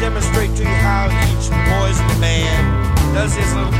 demonstrate to you how each boy's man does his little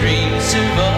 All. the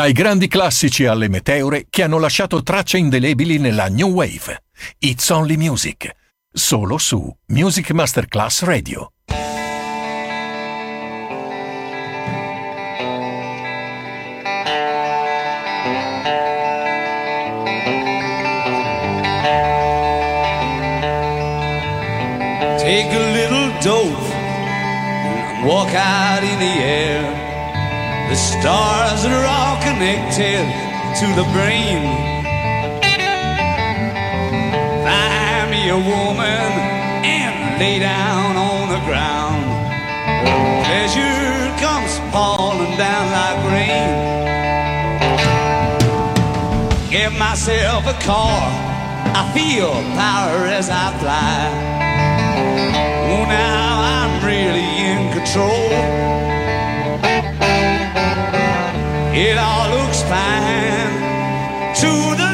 Dai grandi classici alle meteore che hanno lasciato tracce indelebili nella New Wave. It's Only Music. Solo su Music Masterclass Radio. Take a little dope and walk out in the air. The stars are all connected to the brain. Find me a woman and lay down on the ground. Pleasure comes falling down like rain. Get myself a car. I feel power as I fly. Oh, now I'm really in control. It all looks fine. To the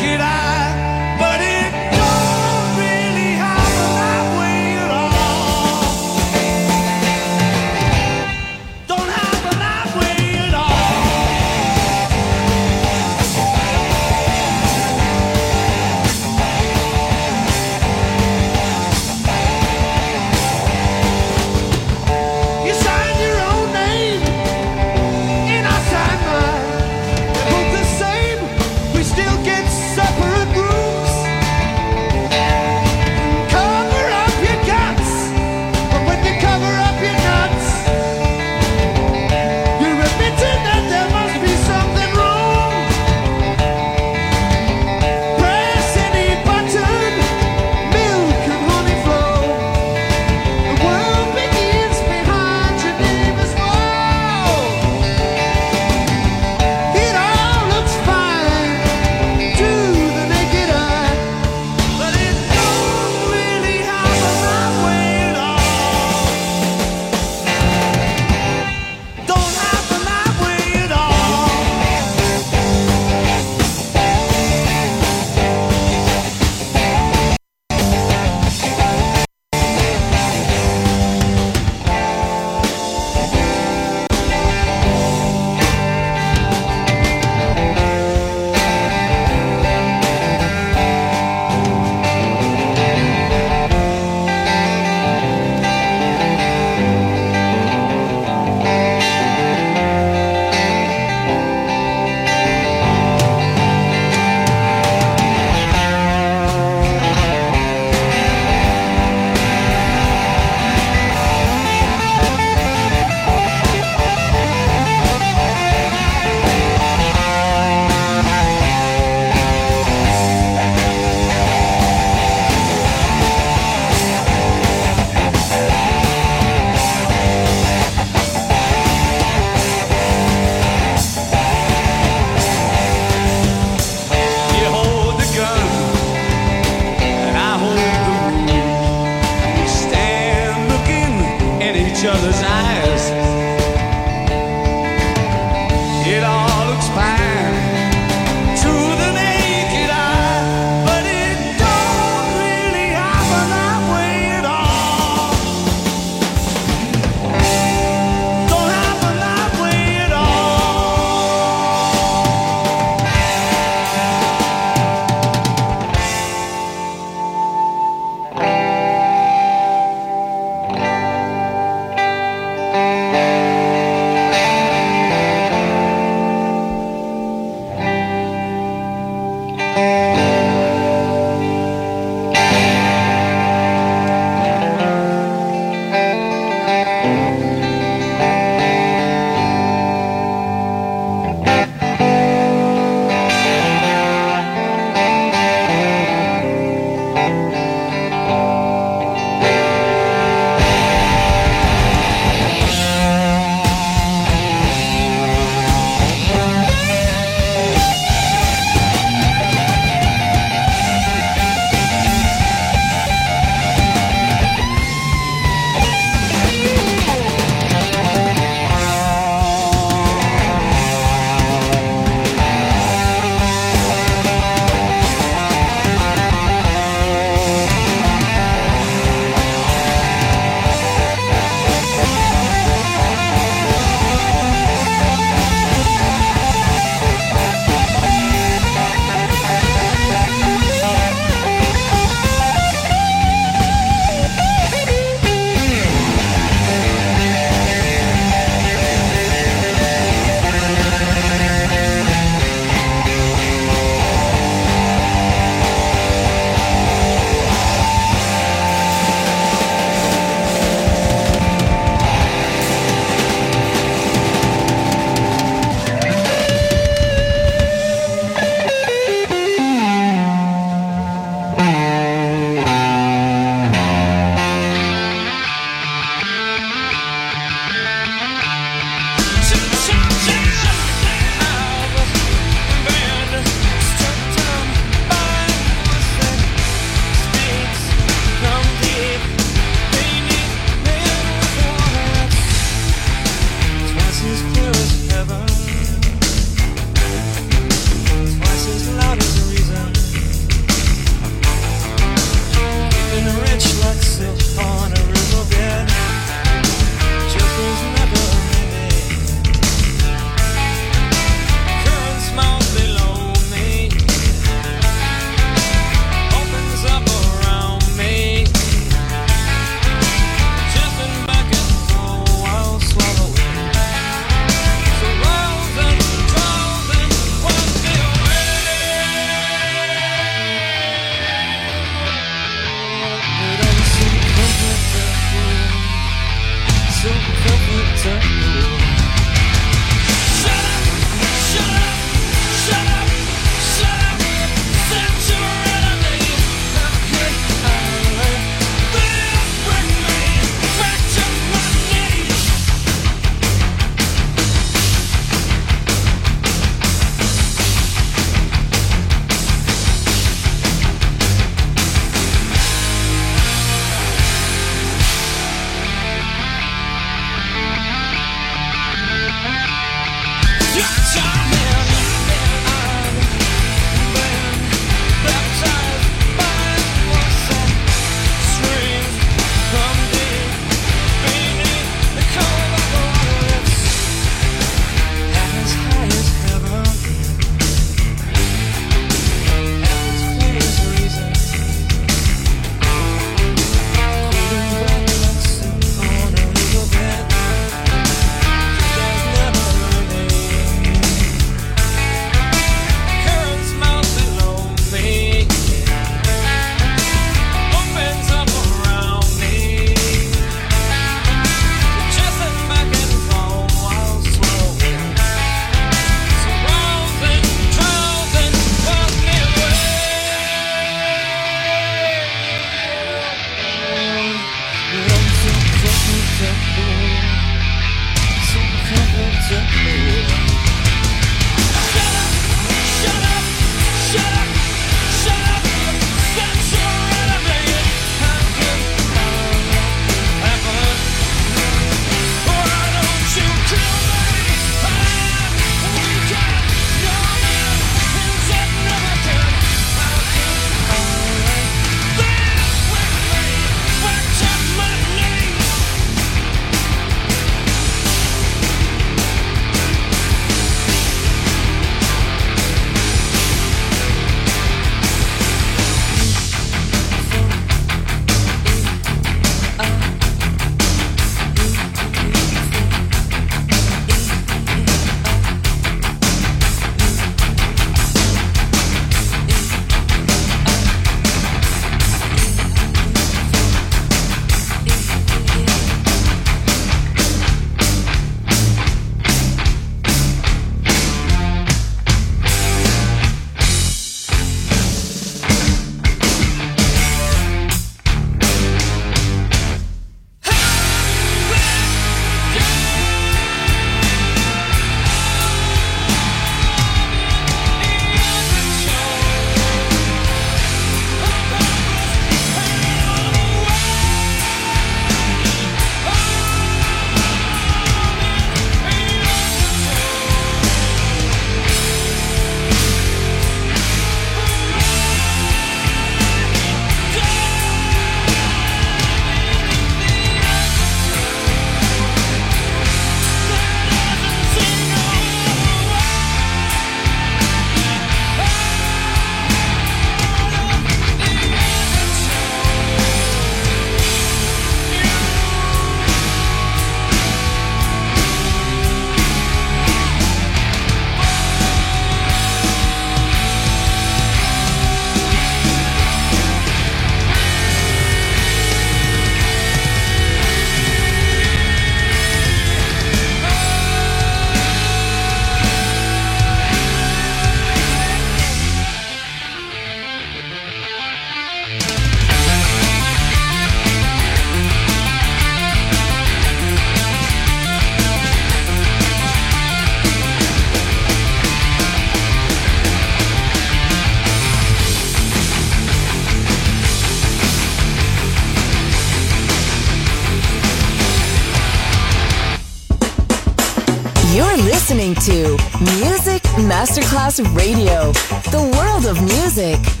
music.